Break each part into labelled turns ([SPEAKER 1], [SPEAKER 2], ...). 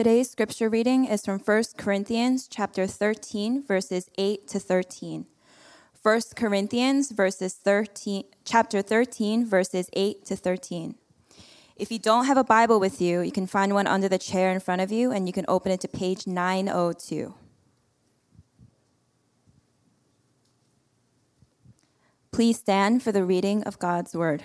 [SPEAKER 1] Today's scripture reading is from 1 Corinthians chapter 13 verses 8 to 13. 1 Corinthians verses 13 chapter 13 verses 8 to 13. If you don't have a Bible with you, you can find one under the chair in front of you and you can open it to page 902. Please stand for the reading of God's word.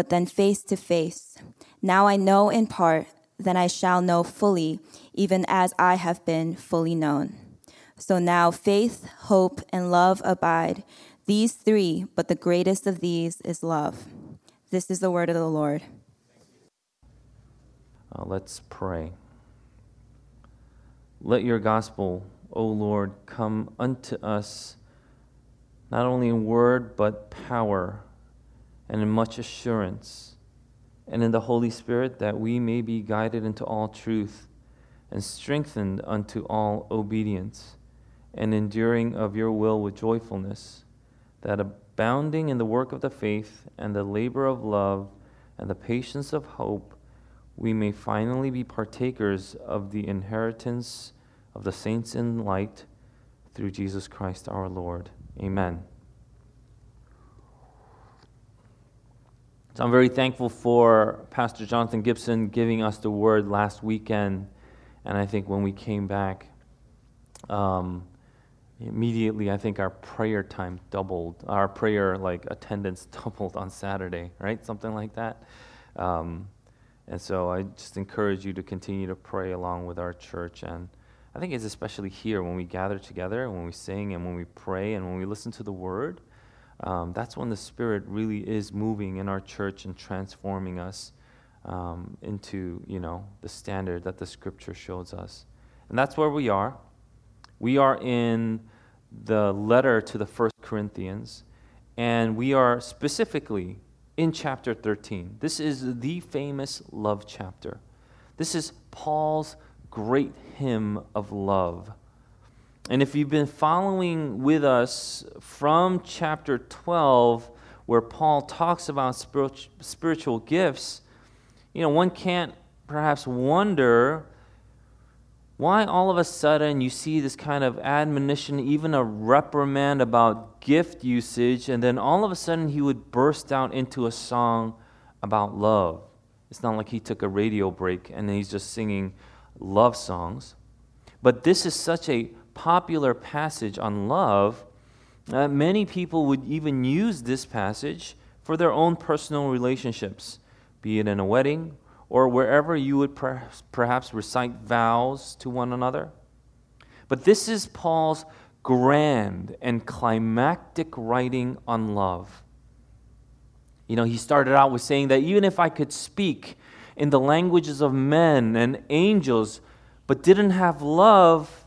[SPEAKER 1] but then face to face. Now I know in part, then I shall know fully, even as I have been fully known. So now faith, hope, and love abide, these three, but the greatest of these is love. This is the word of the Lord.
[SPEAKER 2] Uh, let's pray. Let your gospel, O Lord, come unto us, not only in word, but power and in much assurance, and in the Holy Spirit, that we may be guided into all truth and strengthened unto all obedience, and enduring of your will with joyfulness, that abounding in the work of the faith and the labor of love and the patience of hope, we may finally be partakers of the inheritance of the saints in light through Jesus Christ our Lord. Amen. So I'm very thankful for Pastor Jonathan Gibson giving us the word last weekend. And I think when we came back, um, immediately I think our prayer time doubled. Our prayer like attendance doubled on Saturday, right? Something like that. Um, and so I just encourage you to continue to pray along with our church. And I think it's especially here when we gather together, when we sing, and when we pray, and when we listen to the word um, that's when the Spirit really is moving in our church and transforming us um, into, you know, the standard that the Scripture shows us. And that's where we are. We are in the letter to the First Corinthians, and we are specifically in chapter 13. This is the famous love chapter. This is Paul's great hymn of love. And if you've been following with us from chapter 12, where Paul talks about spiritual gifts, you know, one can't perhaps wonder why all of a sudden you see this kind of admonition, even a reprimand about gift usage, and then all of a sudden he would burst out into a song about love. It's not like he took a radio break and he's just singing love songs. But this is such a popular passage on love, uh, many people would even use this passage for their own personal relationships, be it in a wedding or wherever you would per- perhaps recite vows to one another. But this is Paul's grand and climactic writing on love. You know, he started out with saying that even if I could speak in the languages of men and angels, but didn't have love,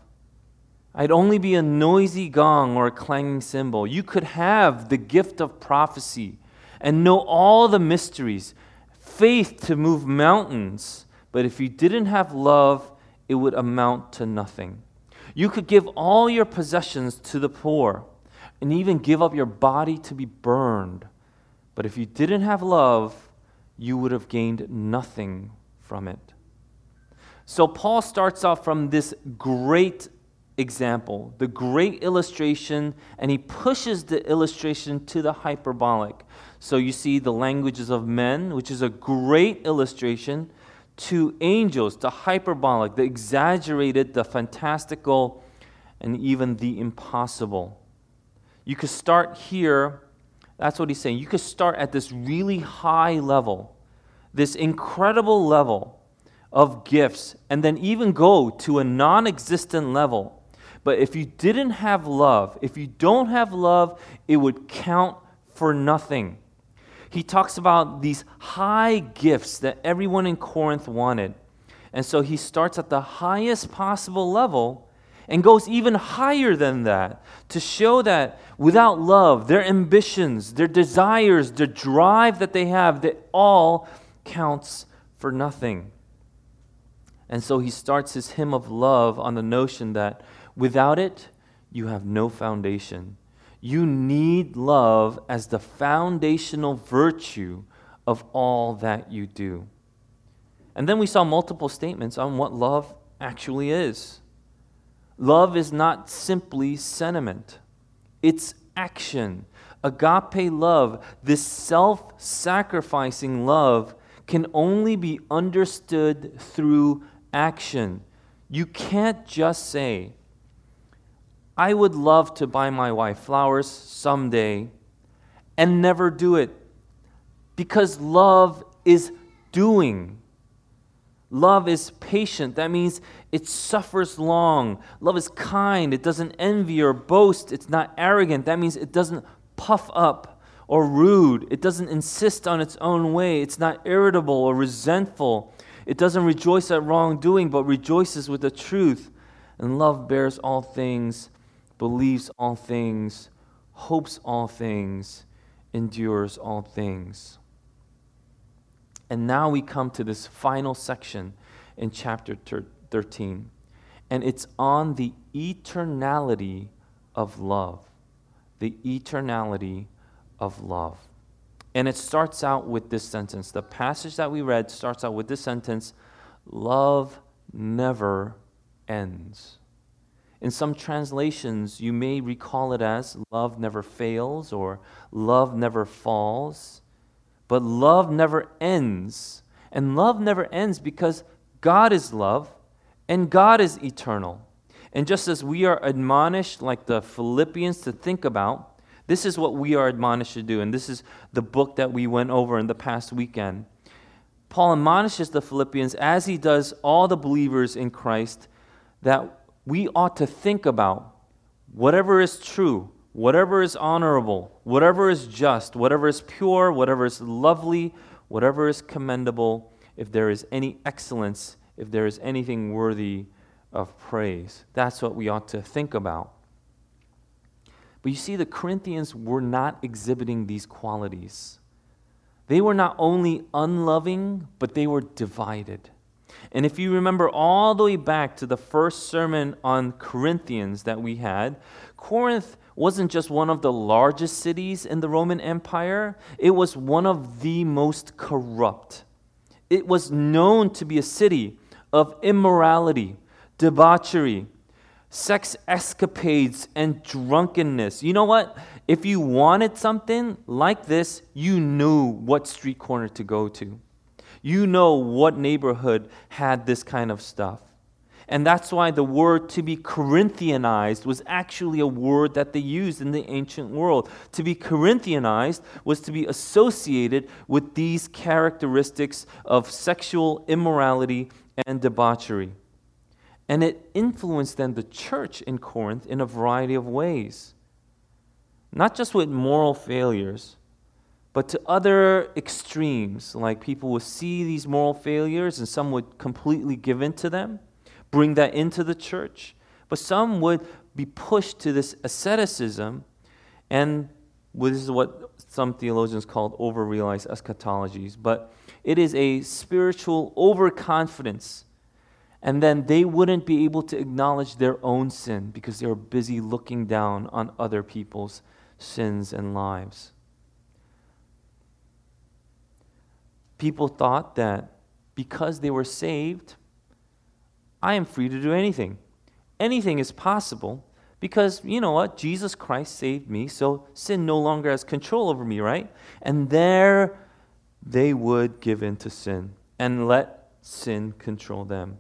[SPEAKER 2] I'd only be a noisy gong or a clanging cymbal. You could have the gift of prophecy and know all the mysteries, faith to move mountains, but if you didn't have love, it would amount to nothing. You could give all your possessions to the poor and even give up your body to be burned, but if you didn't have love, you would have gained nothing from it. So Paul starts off from this great example, the great illustration, and he pushes the illustration to the hyperbolic. So you see the languages of men, which is a great illustration, to angels, the hyperbolic, the exaggerated, the fantastical, and even the impossible. You could start here. That's what he's saying. You could start at this really high level, this incredible level of gifts, and then even go to a non existent level but if you didn't have love, if you don't have love, it would count for nothing. he talks about these high gifts that everyone in Corinth wanted. And so he starts at the highest possible level and goes even higher than that to show that without love, their ambitions, their desires, the drive that they have, that all counts for nothing. And so he starts his hymn of love on the notion that without it, you have no foundation. You need love as the foundational virtue of all that you do. And then we saw multiple statements on what love actually is. Love is not simply sentiment, it's action. Agape love, this self sacrificing love, can only be understood through action. You can't just say, I would love to buy my wife flowers someday and never do it because love is doing. Love is patient. That means it suffers long. Love is kind. It doesn't envy or boast. It's not arrogant. That means it doesn't puff up or rude. It doesn't insist on its own way. It's not irritable or resentful. It doesn't rejoice at wrongdoing, but rejoices with the truth. And love bears all things, believes all things, hopes all things, endures all things. And now we come to this final section in chapter 13. And it's on the eternality of love. The eternality of love. And it starts out with this sentence. The passage that we read starts out with this sentence Love never ends. In some translations, you may recall it as love never fails or love never falls. But love never ends. And love never ends because God is love and God is eternal. And just as we are admonished, like the Philippians, to think about, this is what we are admonished to do. And this is the book that we went over in the past weekend. Paul admonishes the Philippians, as he does all the believers in Christ, that we ought to think about whatever is true, whatever is honorable, whatever is just, whatever is pure, whatever is lovely, whatever is commendable, if there is any excellence, if there is anything worthy of praise. That's what we ought to think about. But you see, the Corinthians were not exhibiting these qualities. They were not only unloving, but they were divided. And if you remember all the way back to the first sermon on Corinthians that we had, Corinth wasn't just one of the largest cities in the Roman Empire, it was one of the most corrupt. It was known to be a city of immorality, debauchery, sex escapades, and drunkenness. You know what? If you wanted something like this, you knew what street corner to go to. You know what neighborhood had this kind of stuff. And that's why the word to be Corinthianized was actually a word that they used in the ancient world. To be Corinthianized was to be associated with these characteristics of sexual immorality and debauchery. And it influenced then the church in Corinth in a variety of ways. Not just with moral failures, but to other extremes, like people would see these moral failures and some would completely give in to them bring that into the church. But some would be pushed to this asceticism, and this is what some theologians call overrealized eschatologies. But it is a spiritual overconfidence. And then they wouldn't be able to acknowledge their own sin because they were busy looking down on other people's sins and lives. People thought that because they were saved, I am free to do anything. Anything is possible because, you know what? Jesus Christ saved me, so sin no longer has control over me, right? And there they would give in to sin and let sin control them.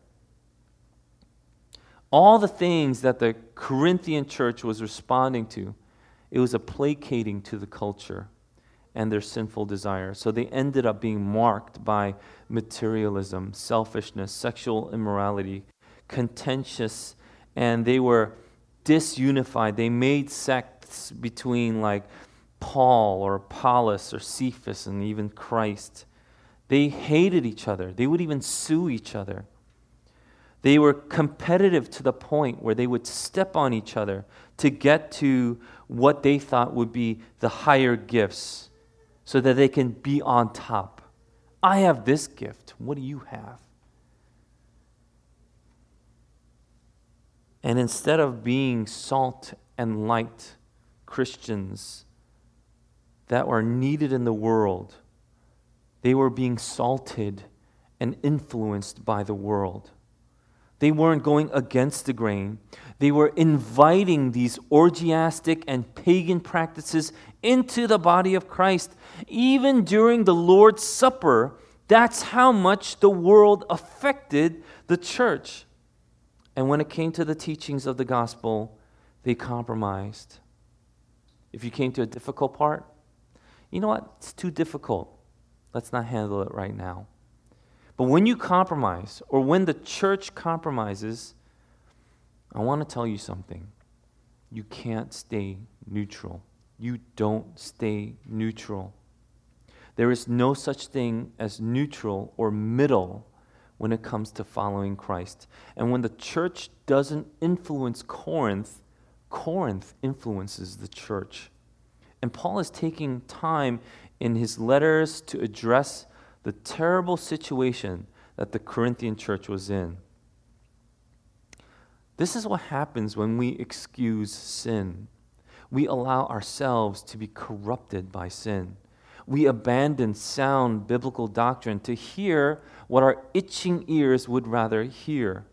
[SPEAKER 2] All the things that the Corinthian church was responding to, it was a placating to the culture and their sinful desires. So they ended up being marked by materialism, selfishness, sexual immorality, contentious and they were disunified. They made sects between like Paul or Apollos or Cephas and even Christ. They hated each other, they would even sue each other. They were competitive to the point where they would step on each other to get to what they thought would be the higher gifts so that they can be on top. I have this gift. What do you have? And instead of being salt and light Christians that were needed in the world, they were being salted and influenced by the world. They weren't going against the grain. They were inviting these orgiastic and pagan practices into the body of Christ. Even during the Lord's Supper, that's how much the world affected the church. And when it came to the teachings of the gospel, they compromised. If you came to a difficult part, you know what? It's too difficult. Let's not handle it right now. But when you compromise, or when the church compromises, I want to tell you something. You can't stay neutral. You don't stay neutral. There is no such thing as neutral or middle when it comes to following Christ. And when the church doesn't influence Corinth, Corinth influences the church. And Paul is taking time in his letters to address the terrible situation that the Corinthian church was in. This is what happens when we excuse sin. We allow ourselves to be corrupted by sin. We abandon sound biblical doctrine to hear what our itching ears would rather hear.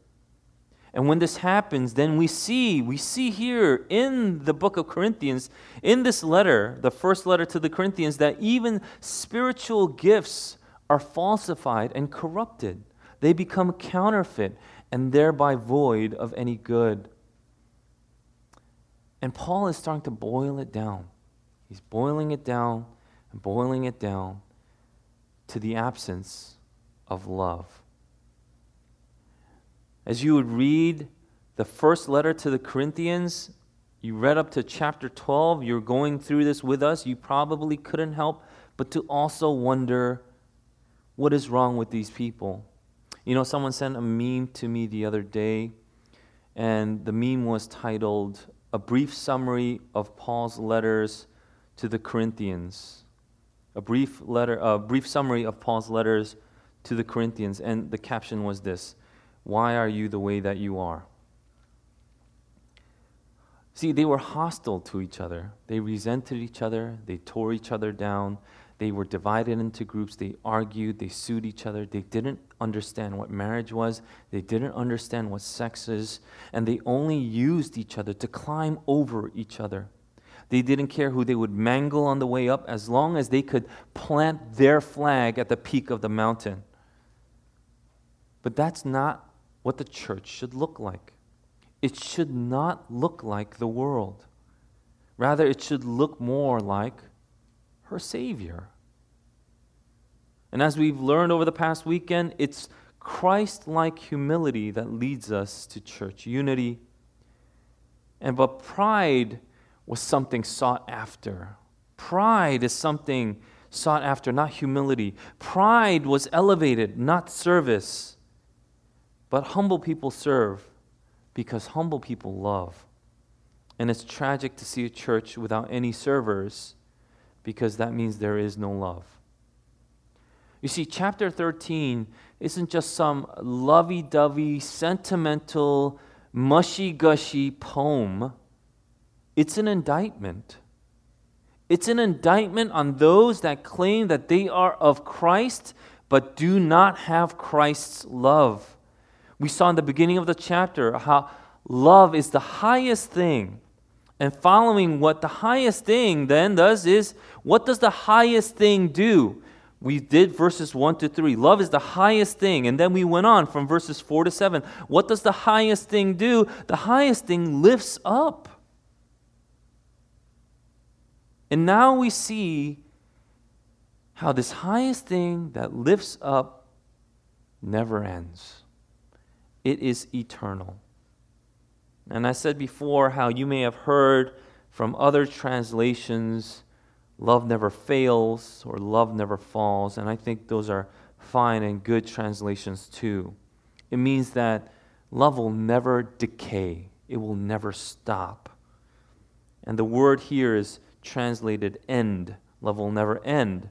[SPEAKER 2] And when this happens, then we see, we see here in the book of Corinthians, in this letter, the first letter to the Corinthians, that even spiritual gifts are falsified and corrupted. They become counterfeit and thereby void of any good. And Paul is starting to boil it down. He's boiling it down and boiling it down to the absence of love. As you would read the first letter to the Corinthians, you read up to chapter 12, you're going through this with us, you probably couldn't help but to also wonder what is wrong with these people? You know, someone sent a meme to me the other day, and the meme was titled, A Brief Summary of Paul's Letters to the Corinthians. A brief, letter, a brief summary of Paul's letters to the Corinthians, and the caption was this Why are you the way that you are? See, they were hostile to each other. They resented each other. They tore each other down. They were divided into groups. They argued. They sued each other. They didn't understand what marriage was. They didn't understand what sex is. And they only used each other to climb over each other. They didn't care who they would mangle on the way up as long as they could plant their flag at the peak of the mountain. But that's not what the church should look like. It should not look like the world. Rather, it should look more like her Savior. And as we've learned over the past weekend, it's Christ like humility that leads us to church unity. And but pride was something sought after. Pride is something sought after, not humility. Pride was elevated, not service. But humble people serve because humble people love. And it's tragic to see a church without any servers because that means there is no love. You see, chapter 13 isn't just some lovey dovey, sentimental, mushy gushy poem, it's an indictment. It's an indictment on those that claim that they are of Christ but do not have Christ's love. We saw in the beginning of the chapter how love is the highest thing and following what the highest thing then does is what does the highest thing do? We did verses 1 to 3. Love is the highest thing. And then we went on from verses 4 to 7. What does the highest thing do? The highest thing lifts up. And now we see how this highest thing that lifts up never ends, it is eternal. And I said before how you may have heard from other translations love never fails or love never falls. And I think those are fine and good translations too. It means that love will never decay, it will never stop. And the word here is translated end. Love will never end.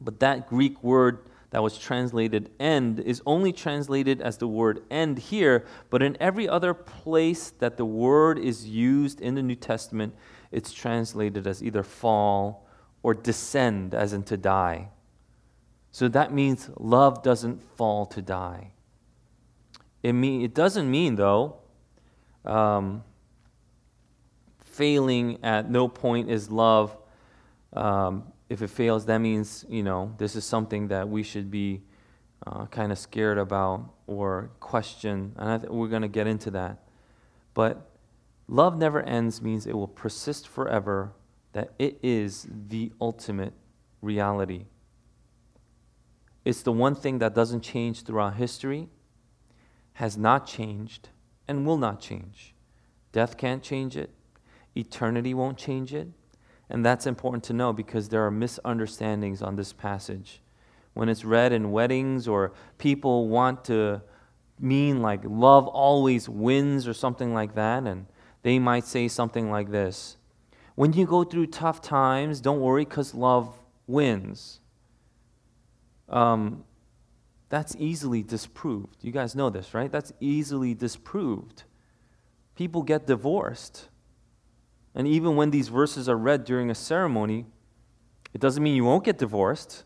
[SPEAKER 2] But that Greek word that was translated end is only translated as the word end here, but in every other place that the word is used in the New Testament, it's translated as either fall or descend, as in to die. So that means love doesn't fall to die. It, mean, it doesn't mean, though, um, failing at no point is love. Um, if it fails, that means, you know, this is something that we should be uh, kind of scared about or question. And th- we're going to get into that. But love never ends means it will persist forever, that it is the ultimate reality. It's the one thing that doesn't change throughout history, has not changed, and will not change. Death can't change it, eternity won't change it. And that's important to know because there are misunderstandings on this passage. When it's read in weddings or people want to mean like love always wins or something like that, and they might say something like this When you go through tough times, don't worry because love wins. Um, that's easily disproved. You guys know this, right? That's easily disproved. People get divorced and even when these verses are read during a ceremony, it doesn't mean you won't get divorced,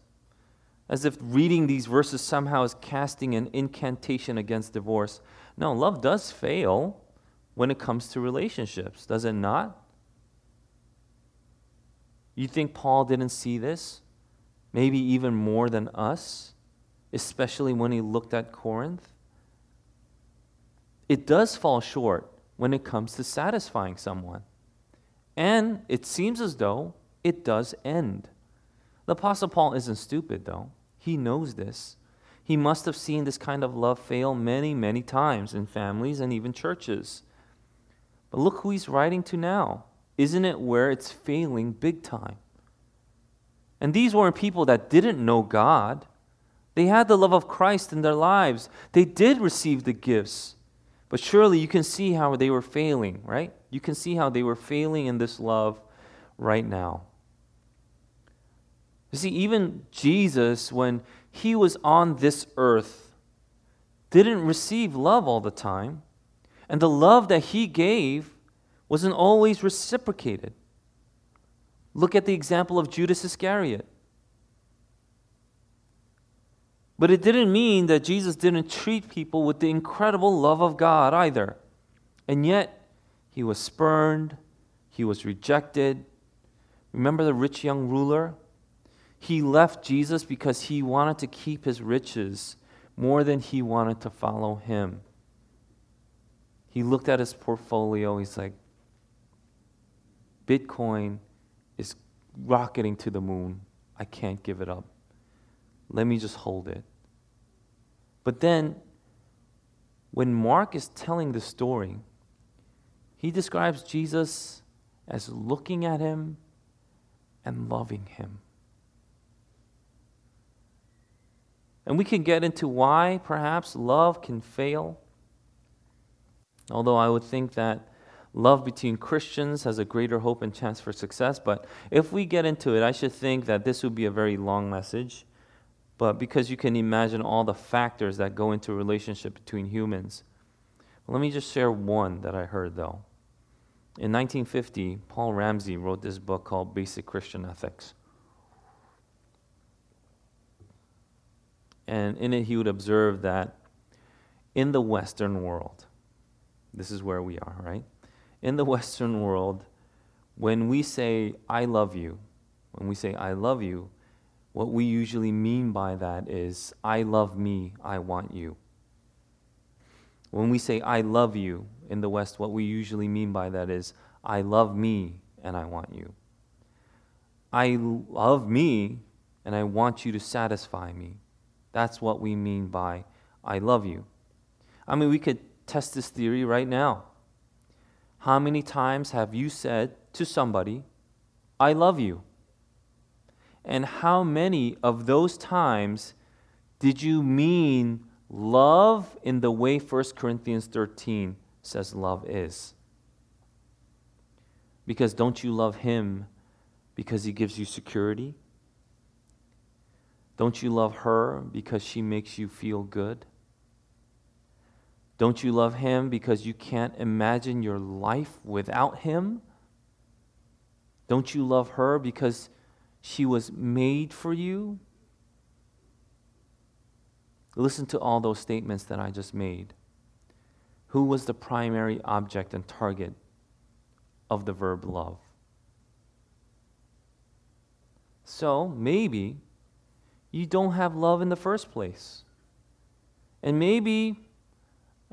[SPEAKER 2] as if reading these verses somehow is casting an incantation against divorce. No, love does fail when it comes to relationships, does it not? You think Paul didn't see this? Maybe even more than us, especially when he looked at Corinth? It does fall short when it comes to satisfying someone. And it seems as though it does end. The Apostle Paul isn't stupid, though. He knows this. He must have seen this kind of love fail many, many times in families and even churches. But look who he's writing to now. Isn't it where it's failing big time? And these weren't people that didn't know God. They had the love of Christ in their lives. They did receive the gifts. But surely you can see how they were failing, right? You can see how they were failing in this love right now. You see, even Jesus, when he was on this earth, didn't receive love all the time. And the love that he gave wasn't always reciprocated. Look at the example of Judas Iscariot. But it didn't mean that Jesus didn't treat people with the incredible love of God either. And yet, he was spurned, he was rejected. Remember the rich young ruler? He left Jesus because he wanted to keep his riches more than he wanted to follow him. He looked at his portfolio, he's like, Bitcoin is rocketing to the moon. I can't give it up. Let me just hold it. But then, when Mark is telling the story, he describes Jesus as looking at him and loving him. And we can get into why perhaps love can fail. Although I would think that love between Christians has a greater hope and chance for success. But if we get into it, I should think that this would be a very long message. But because you can imagine all the factors that go into a relationship between humans. Let me just share one that I heard though. In 1950, Paul Ramsey wrote this book called Basic Christian Ethics. And in it, he would observe that in the Western world, this is where we are, right? In the Western world, when we say, I love you, when we say, I love you, what we usually mean by that is, I love me, I want you. When we say, I love you in the West, what we usually mean by that is, I love me and I want you. I love me and I want you to satisfy me. That's what we mean by, I love you. I mean, we could test this theory right now. How many times have you said to somebody, I love you? And how many of those times did you mean love in the way 1 Corinthians 13 says love is? Because don't you love him because he gives you security? Don't you love her because she makes you feel good? Don't you love him because you can't imagine your life without him? Don't you love her because she was made for you? Listen to all those statements that I just made. Who was the primary object and target of the verb love? So maybe you don't have love in the first place. And maybe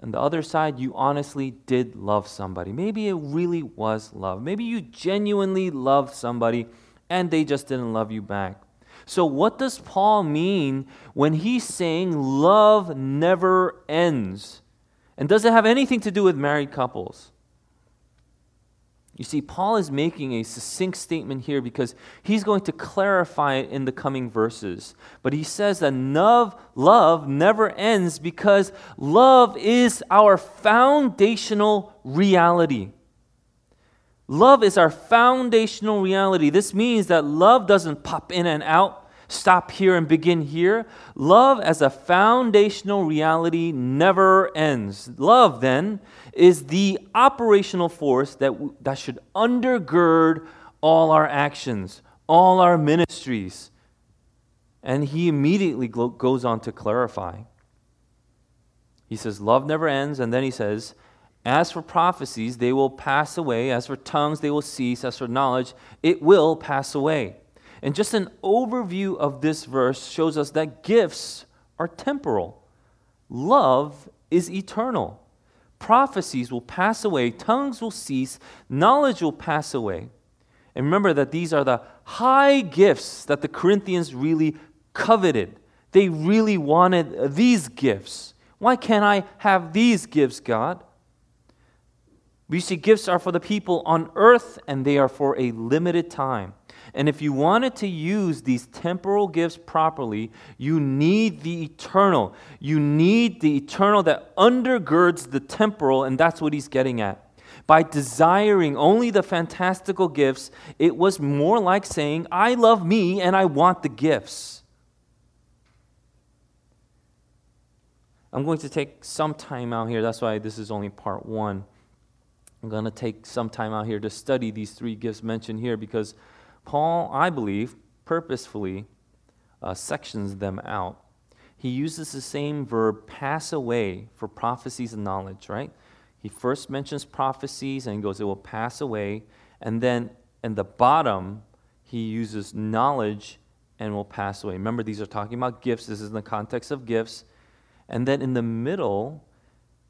[SPEAKER 2] on the other side, you honestly did love somebody. Maybe it really was love. Maybe you genuinely loved somebody and they just didn't love you back. So, what does Paul mean when he's saying love never ends? And does it have anything to do with married couples? You see, Paul is making a succinct statement here because he's going to clarify it in the coming verses. But he says that love, love never ends because love is our foundational reality. Love is our foundational reality. This means that love doesn't pop in and out, stop here and begin here. Love as a foundational reality never ends. Love, then, is the operational force that, that should undergird all our actions, all our ministries. And he immediately goes on to clarify. He says, Love never ends. And then he says, As for prophecies, they will pass away. As for tongues, they will cease. As for knowledge, it will pass away. And just an overview of this verse shows us that gifts are temporal, love is eternal. Prophecies will pass away, tongues will cease, knowledge will pass away. And remember that these are the high gifts that the Corinthians really coveted. They really wanted these gifts. Why can't I have these gifts, God? We see gifts are for the people on earth and they are for a limited time. And if you wanted to use these temporal gifts properly, you need the eternal. You need the eternal that undergirds the temporal, and that's what he's getting at. By desiring only the fantastical gifts, it was more like saying, I love me and I want the gifts. I'm going to take some time out here. That's why this is only part one. I'm going to take some time out here to study these three gifts mentioned here because Paul, I believe, purposefully uh, sections them out. He uses the same verb, pass away, for prophecies and knowledge, right? He first mentions prophecies and he goes, it will pass away. And then in the bottom, he uses knowledge and will pass away. Remember, these are talking about gifts. This is in the context of gifts. And then in the middle,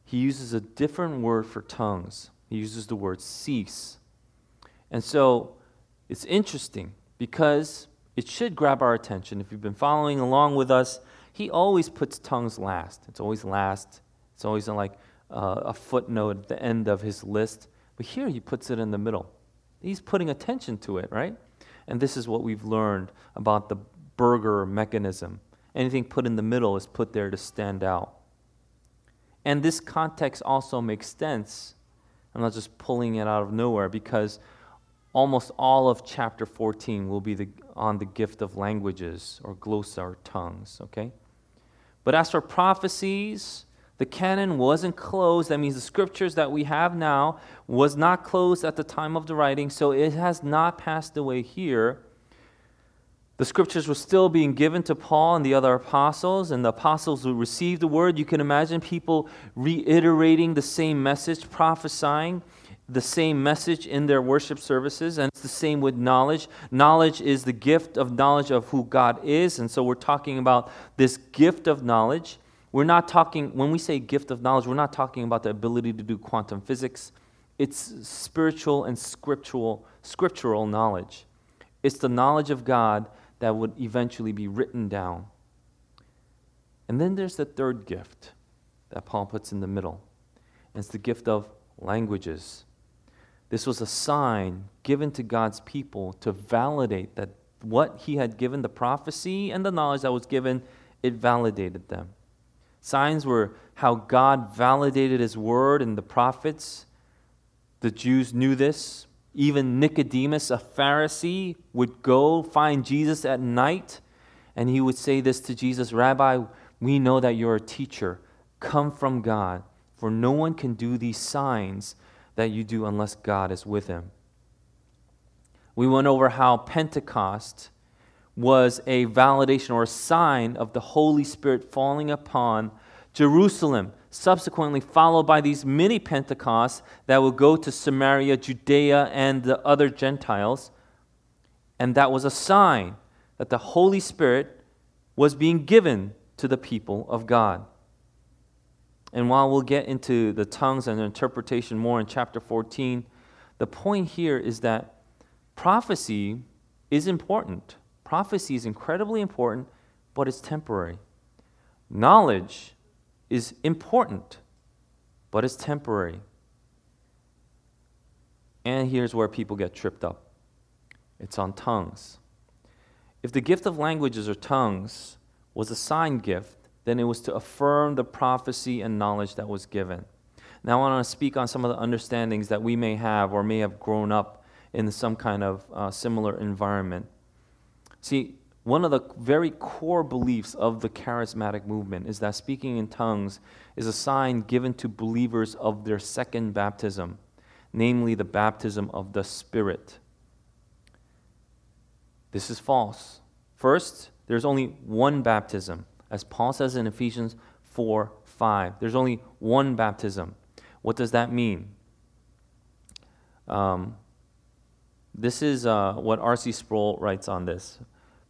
[SPEAKER 2] he uses a different word for tongues. He uses the word cease. And so it's interesting because it should grab our attention. If you've been following along with us, he always puts tongues last. It's always last. It's always like uh, a footnote at the end of his list. But here he puts it in the middle. He's putting attention to it, right? And this is what we've learned about the burger mechanism. Anything put in the middle is put there to stand out. And this context also makes sense. I'm not just pulling it out of nowhere because almost all of chapter 14 will be the, on the gift of languages or glossa or tongues, okay? But as for prophecies, the canon wasn't closed. That means the scriptures that we have now was not closed at the time of the writing, so it has not passed away here. The scriptures were still being given to Paul and the other apostles, and the apostles would receive the word. You can imagine people reiterating the same message, prophesying the same message in their worship services, and it's the same with knowledge. Knowledge is the gift of knowledge of who God is, and so we're talking about this gift of knowledge. We're not talking, when we say gift of knowledge, we're not talking about the ability to do quantum physics. It's spiritual and scriptural, scriptural knowledge. It's the knowledge of God that would eventually be written down. And then there's the third gift that Paul puts in the middle. And it's the gift of languages. This was a sign given to God's people to validate that what he had given, the prophecy and the knowledge that was given, it validated them. Signs were how God validated his word and the prophets. The Jews knew this. Even Nicodemus, a Pharisee, would go find Jesus at night and he would say this to Jesus Rabbi, we know that you're a teacher, come from God, for no one can do these signs that you do unless God is with him. We went over how Pentecost was a validation or a sign of the Holy Spirit falling upon Jerusalem, subsequently followed by these mini Pentecosts that will go to Samaria, Judea, and the other Gentiles. And that was a sign that the Holy Spirit was being given to the people of God. And while we'll get into the tongues and interpretation more in chapter 14, the point here is that prophecy is important. Prophecy is incredibly important, but it's temporary. Knowledge is important, but it's temporary. And here's where people get tripped up it's on tongues. If the gift of languages or tongues was a sign gift, then it was to affirm the prophecy and knowledge that was given. Now, I want to speak on some of the understandings that we may have or may have grown up in some kind of uh, similar environment. See, one of the very core beliefs of the charismatic movement is that speaking in tongues is a sign given to believers of their second baptism, namely the baptism of the Spirit. This is false. First, there's only one baptism, as Paul says in Ephesians 4 5. There's only one baptism. What does that mean? Um, this is uh, what R.C. Sproul writes on this.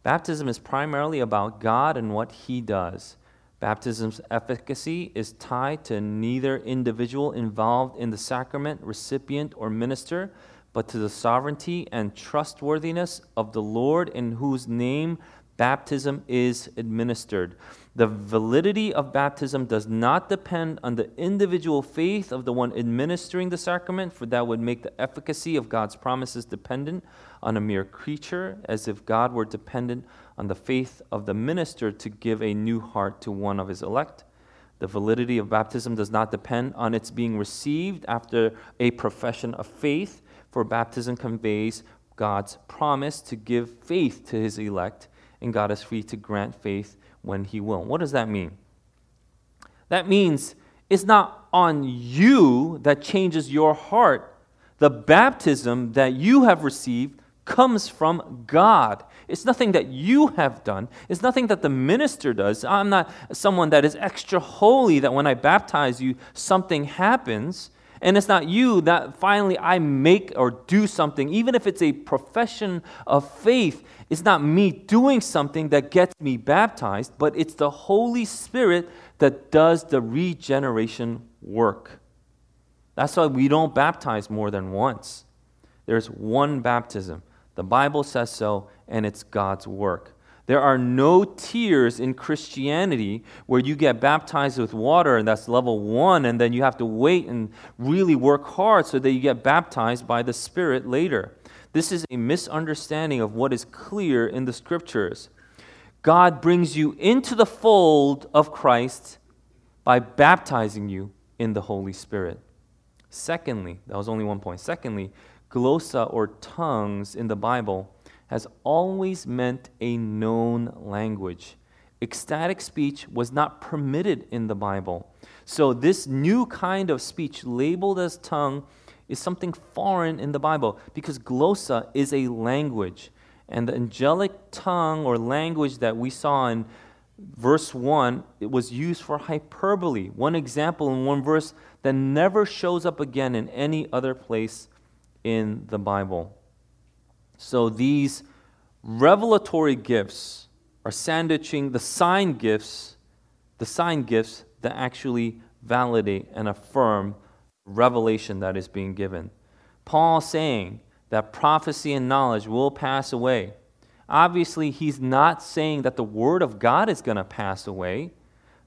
[SPEAKER 2] Baptism is primarily about God and what He does. Baptism's efficacy is tied to neither individual involved in the sacrament, recipient, or minister, but to the sovereignty and trustworthiness of the Lord in whose name baptism is administered. The validity of baptism does not depend on the individual faith of the one administering the sacrament, for that would make the efficacy of God's promises dependent on a mere creature, as if God were dependent on the faith of the minister to give a new heart to one of his elect. The validity of baptism does not depend on its being received after a profession of faith, for baptism conveys God's promise to give faith to his elect, and God is free to grant faith when he will. What does that mean? That means it's not on you that changes your heart. The baptism that you have received comes from God. It's nothing that you have done. It's nothing that the minister does. I'm not someone that is extra holy that when I baptize you, something happens. And it's not you that finally I make or do something, even if it's a profession of faith. It's not me doing something that gets me baptized, but it's the Holy Spirit that does the regeneration work. That's why we don't baptize more than once. There's one baptism. The Bible says so, and it's God's work. There are no tiers in Christianity where you get baptized with water, and that's level one, and then you have to wait and really work hard so that you get baptized by the Spirit later. This is a misunderstanding of what is clear in the scriptures. God brings you into the fold of Christ by baptizing you in the Holy Spirit. Secondly, that was only one point. Secondly, glossa or tongues in the Bible has always meant a known language. Ecstatic speech was not permitted in the Bible. So, this new kind of speech, labeled as tongue, is something foreign in the Bible because glossa is a language. And the angelic tongue or language that we saw in verse 1, it was used for hyperbole. One example in one verse that never shows up again in any other place in the Bible. So these revelatory gifts are sandwiching the sign gifts, the sign gifts that actually validate and affirm revelation that is being given. Paul saying that prophecy and knowledge will pass away. Obviously, he's not saying that the word of God is going to pass away.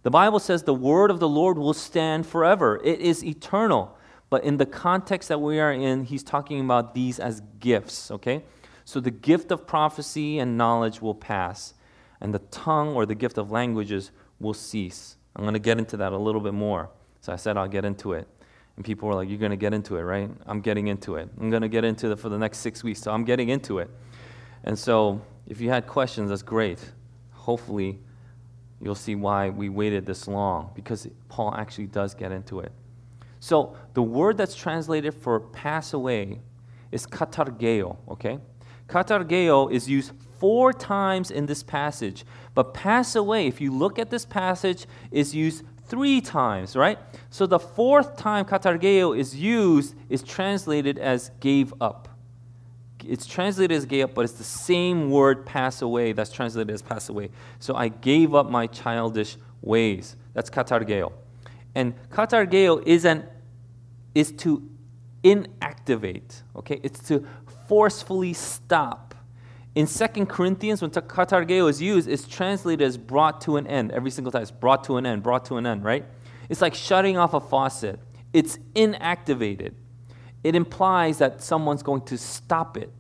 [SPEAKER 2] The Bible says the word of the Lord will stand forever, it is eternal. But in the context that we are in, he's talking about these as gifts, okay? So the gift of prophecy and knowledge will pass, and the tongue or the gift of languages will cease. I'm going to get into that a little bit more. So I said I'll get into it. And people were like, You're going to get into it, right? I'm getting into it. I'm going to get into it for the next six weeks. So I'm getting into it. And so if you had questions, that's great. Hopefully, you'll see why we waited this long, because Paul actually does get into it. So the word that's translated for pass away is katargeo, okay? Katargeo is used four times in this passage, but pass away, if you look at this passage, is used three times, right? So the fourth time katargeo is used is translated as gave up. It's translated as gave up, but it's the same word pass away that's translated as pass away. So I gave up my childish ways. That's katargeo. And katargeo is an is to inactivate. Okay, it's to forcefully stop. In 2 Corinthians, when katargeo is used, it's translated as brought to an end. Every single time, it's brought to an end, brought to an end, right? It's like shutting off a faucet. It's inactivated. It implies that someone's going to stop it.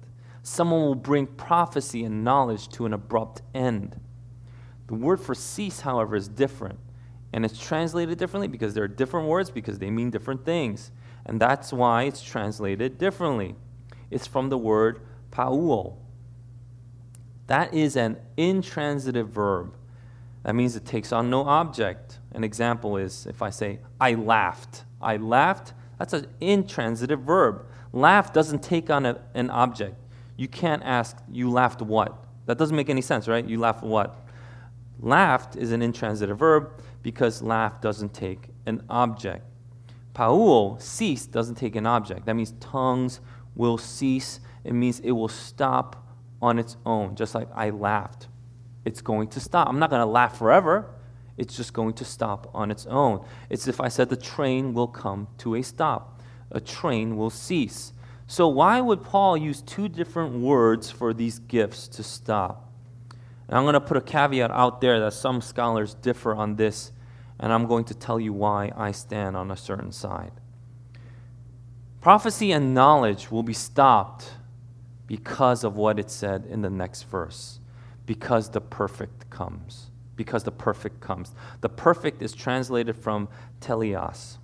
[SPEAKER 2] Someone will bring prophecy and knowledge to an abrupt end. The word for cease, however, is different. And it's translated differently because there are different words because they mean different things. And that's why it's translated differently. It's from the word pauo. That is an intransitive verb. That means it takes on no object. An example is if I say, I laughed. I laughed, that's an intransitive verb. Laugh doesn't take on a, an object. You can't ask, you laughed what? That doesn't make any sense, right? You laughed what? Laughed is an intransitive verb because laugh doesn't take an object. Pauo, cease, doesn't take an object. That means tongues will cease. It means it will stop on its own, just like I laughed. It's going to stop. I'm not going to laugh forever. It's just going to stop on its own. It's if I said the train will come to a stop, a train will cease. So, why would Paul use two different words for these gifts to stop? And I'm going to put a caveat out there that some scholars differ on this, and I'm going to tell you why I stand on a certain side. Prophecy and knowledge will be stopped because of what it said in the next verse, because the perfect comes. Because the perfect comes. The perfect is translated from teleos.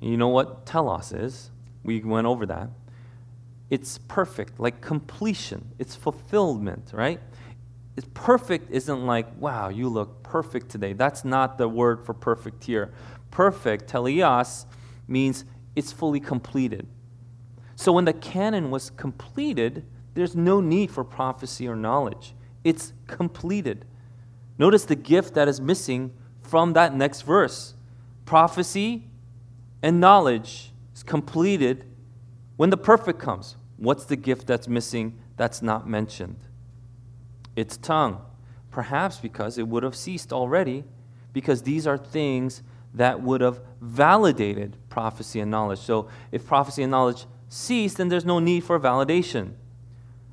[SPEAKER 2] You know what telos is? We went over that. It's perfect, like completion, it's fulfillment, right? It's perfect isn't like, wow, you look perfect today. That's not the word for perfect here. Perfect, teleos, means it's fully completed. So when the canon was completed, there's no need for prophecy or knowledge. It's completed. Notice the gift that is missing from that next verse. Prophecy and knowledge is completed when the perfect comes. What's the gift that's missing that's not mentioned? It's tongue. Perhaps because it would have ceased already, because these are things that would have validated prophecy and knowledge. So if prophecy and knowledge cease, then there's no need for validation.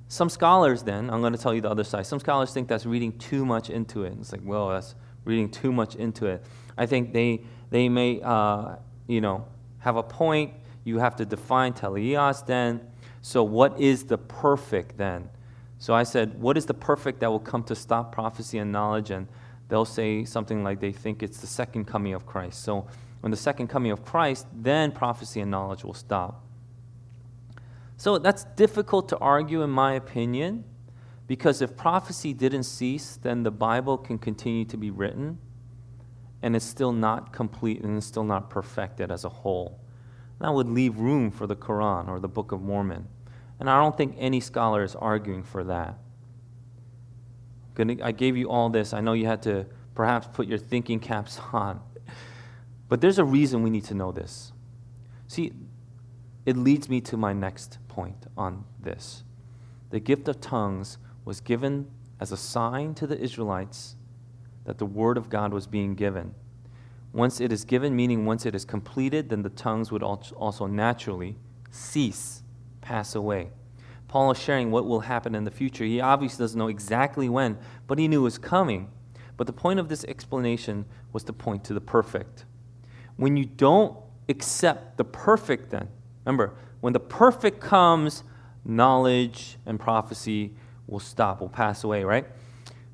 [SPEAKER 2] Some scholars, then, I'm going to tell you the other side. Some scholars think that's reading too much into it. It's like, well, that's reading too much into it. I think they, they may, uh, you know, have a point. You have to define teleos then. So, what is the perfect then? So I said, what is the perfect that will come to stop prophecy and knowledge? And they'll say something like they think it's the second coming of Christ. So when the second coming of Christ, then prophecy and knowledge will stop. So that's difficult to argue, in my opinion, because if prophecy didn't cease, then the Bible can continue to be written, and it's still not complete and it's still not perfected as a whole. That would leave room for the Quran or the Book of Mormon. And I don't think any scholar is arguing for that. I gave you all this. I know you had to perhaps put your thinking caps on. But there's a reason we need to know this. See, it leads me to my next point on this. The gift of tongues was given as a sign to the Israelites that the word of God was being given. Once it is given, meaning once it is completed, then the tongues would also naturally cease, pass away. Paul is sharing what will happen in the future. He obviously doesn't know exactly when, but he knew it was coming. But the point of this explanation was to point to the perfect. When you don't accept the perfect, then, remember, when the perfect comes, knowledge and prophecy will stop, will pass away, right?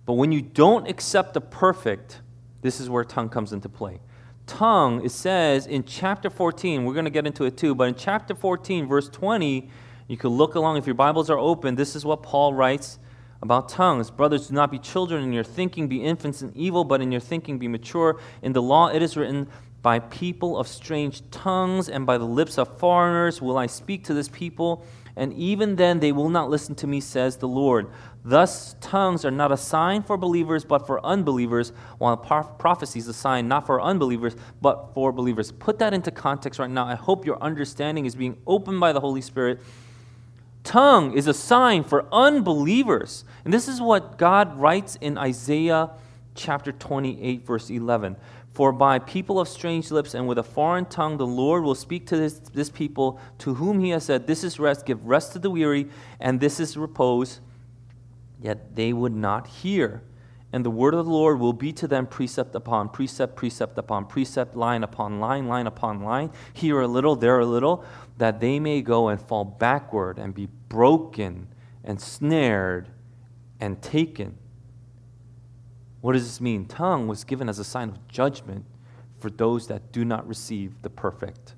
[SPEAKER 2] But when you don't accept the perfect, this is where tongue comes into play. Tongue, it says in chapter 14, we're going to get into it too, but in chapter 14, verse 20, you can look along. If your Bibles are open, this is what Paul writes about tongues. Brothers, do not be children in your thinking, be infants in evil, but in your thinking be mature. In the law it is written, by people of strange tongues and by the lips of foreigners will I speak to this people, and even then they will not listen to me, says the Lord. Thus, tongues are not a sign for believers, but for unbelievers, while prophecy is a sign not for unbelievers, but for believers. Put that into context right now. I hope your understanding is being opened by the Holy Spirit. Tongue is a sign for unbelievers. And this is what God writes in Isaiah chapter 28, verse 11. For by people of strange lips and with a foreign tongue, the Lord will speak to this, this people to whom he has said, This is rest, give rest to the weary, and this is repose. Yet they would not hear. And the word of the Lord will be to them precept upon precept, precept upon precept, line upon line, line upon line, here a little, there a little, that they may go and fall backward and be broken and snared and taken. What does this mean? Tongue was given as a sign of judgment for those that do not receive the perfect.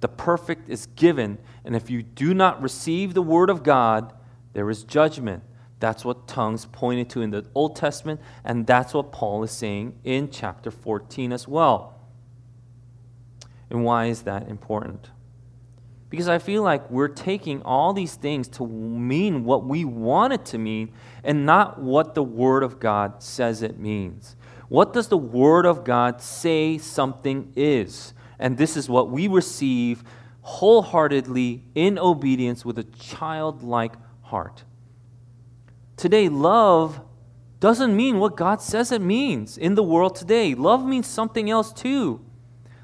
[SPEAKER 2] The perfect is given, and if you do not receive the word of God, there is judgment. That's what tongues pointed to in the Old Testament, and that's what Paul is saying in chapter 14 as well. And why is that important? Because I feel like we're taking all these things to mean what we want it to mean and not what the Word of God says it means. What does the Word of God say something is? And this is what we receive wholeheartedly in obedience with a childlike heart. Today, love doesn't mean what God says it means in the world today. Love means something else too.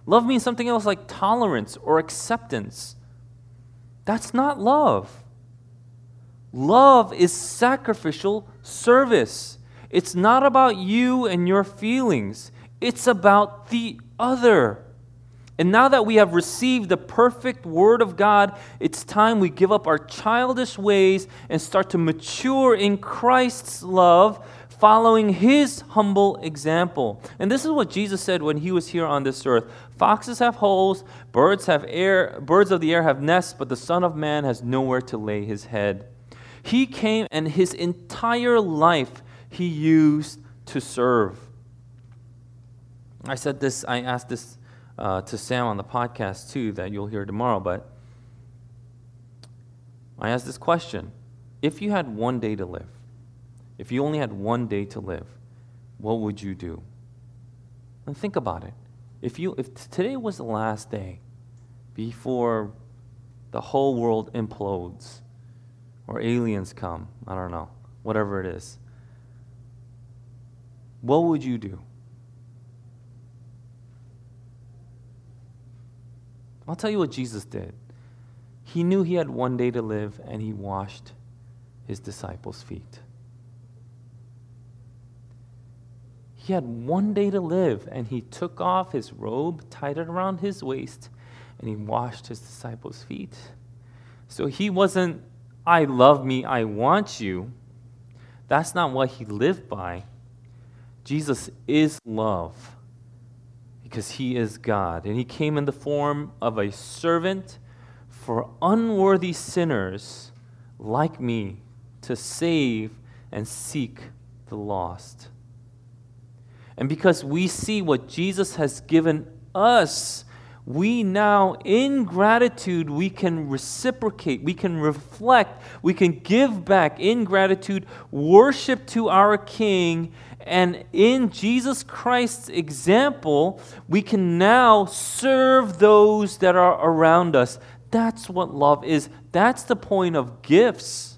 [SPEAKER 2] Love means something else like tolerance or acceptance. That's not love. Love is sacrificial service. It's not about you and your feelings, it's about the other. And now that we have received the perfect Word of God, it's time we give up our childish ways and start to mature in Christ's love following his humble example. And this is what Jesus said when he was here on this earth. Foxes have holes, birds have air, birds of the air have nests, but the son of man has nowhere to lay his head. He came and his entire life he used to serve. I said this, I asked this uh, to Sam on the podcast too, that you'll hear tomorrow, but I asked this question If you had one day to live, if you only had one day to live, what would you do? And think about it. If, you, if today was the last day before the whole world implodes or aliens come, I don't know, whatever it is, what would you do? I'll tell you what Jesus did. He knew he had one day to live and he washed his disciples' feet. He had one day to live, and he took off his robe, tied it around his waist, and he washed his disciples' feet. So he wasn't, I love me, I want you. That's not what he lived by. Jesus is love because he is God. And he came in the form of a servant for unworthy sinners like me to save and seek the lost. And because we see what Jesus has given us, we now, in gratitude, we can reciprocate, we can reflect, we can give back in gratitude, worship to our King. And in Jesus Christ's example, we can now serve those that are around us. That's what love is. That's the point of gifts.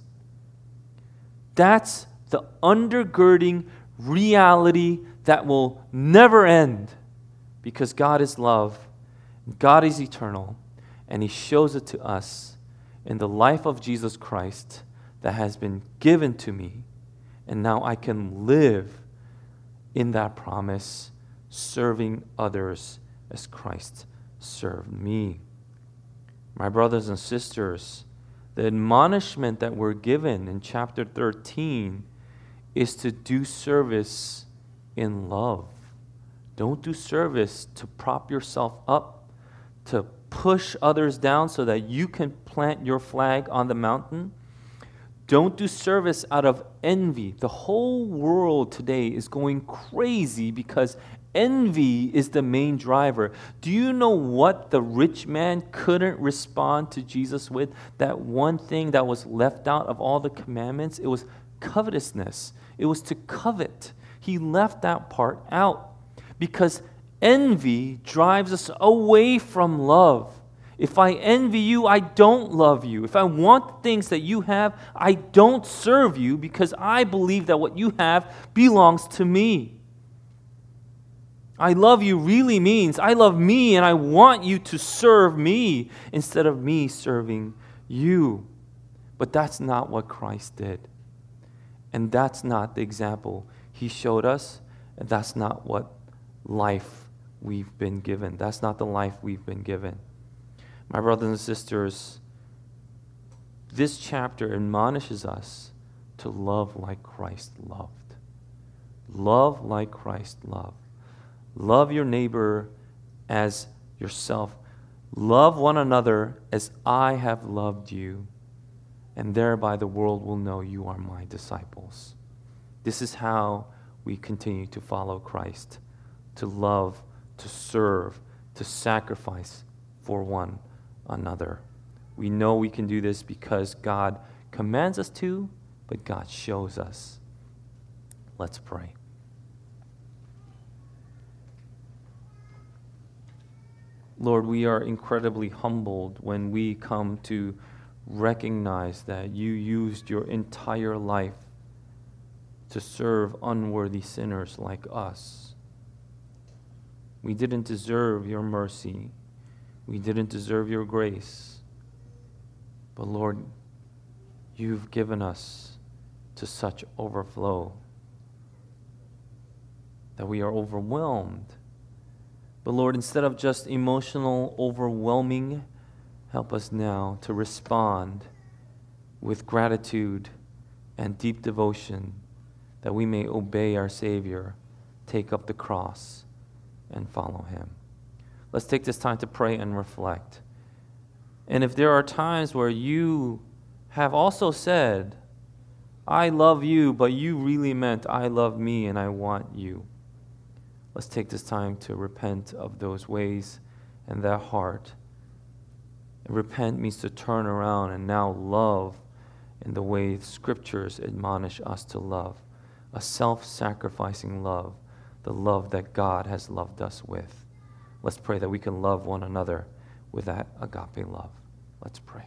[SPEAKER 2] That's the undergirding reality that will never end because God is love, God is eternal, and He shows it to us in the life of Jesus Christ that has been given to me. And now I can live in that promise, serving others as Christ served me. My brothers and sisters, The admonishment that we're given in chapter 13 is to do service in love. Don't do service to prop yourself up, to push others down so that you can plant your flag on the mountain. Don't do service out of envy. The whole world today is going crazy because envy is the main driver. Do you know what the rich man couldn't respond to Jesus with? That one thing that was left out of all the commandments? It was covetousness, it was to covet. He left that part out because envy drives us away from love. If I envy you, I don't love you. If I want the things that you have, I don't serve you because I believe that what you have belongs to me. I love you really means I love me and I want you to serve me instead of me serving you. But that's not what Christ did. And that's not the example he showed us. And that's not what life we've been given. That's not the life we've been given. My brothers and sisters, this chapter admonishes us to love like Christ loved. Love like Christ loved. Love your neighbor as yourself. Love one another as I have loved you, and thereby the world will know you are my disciples. This is how we continue to follow Christ to love, to serve, to sacrifice for one another. We know we can do this because God commands us to, but God shows us. Let's pray. Lord, we are incredibly humbled when we come to recognize that you used your entire life to serve unworthy sinners like us. We didn't deserve your mercy. We didn't deserve your grace. But Lord, you've given us to such overflow that we are overwhelmed but Lord, instead of just emotional, overwhelming, help us now to respond with gratitude and deep devotion that we may obey our Savior, take up the cross, and follow Him. Let's take this time to pray and reflect. And if there are times where you have also said, I love you, but you really meant I love me and I want you. Let's take this time to repent of those ways and that heart. Repent means to turn around and now love in the way scriptures admonish us to love a self sacrificing love, the love that God has loved us with. Let's pray that we can love one another with that agape love. Let's pray.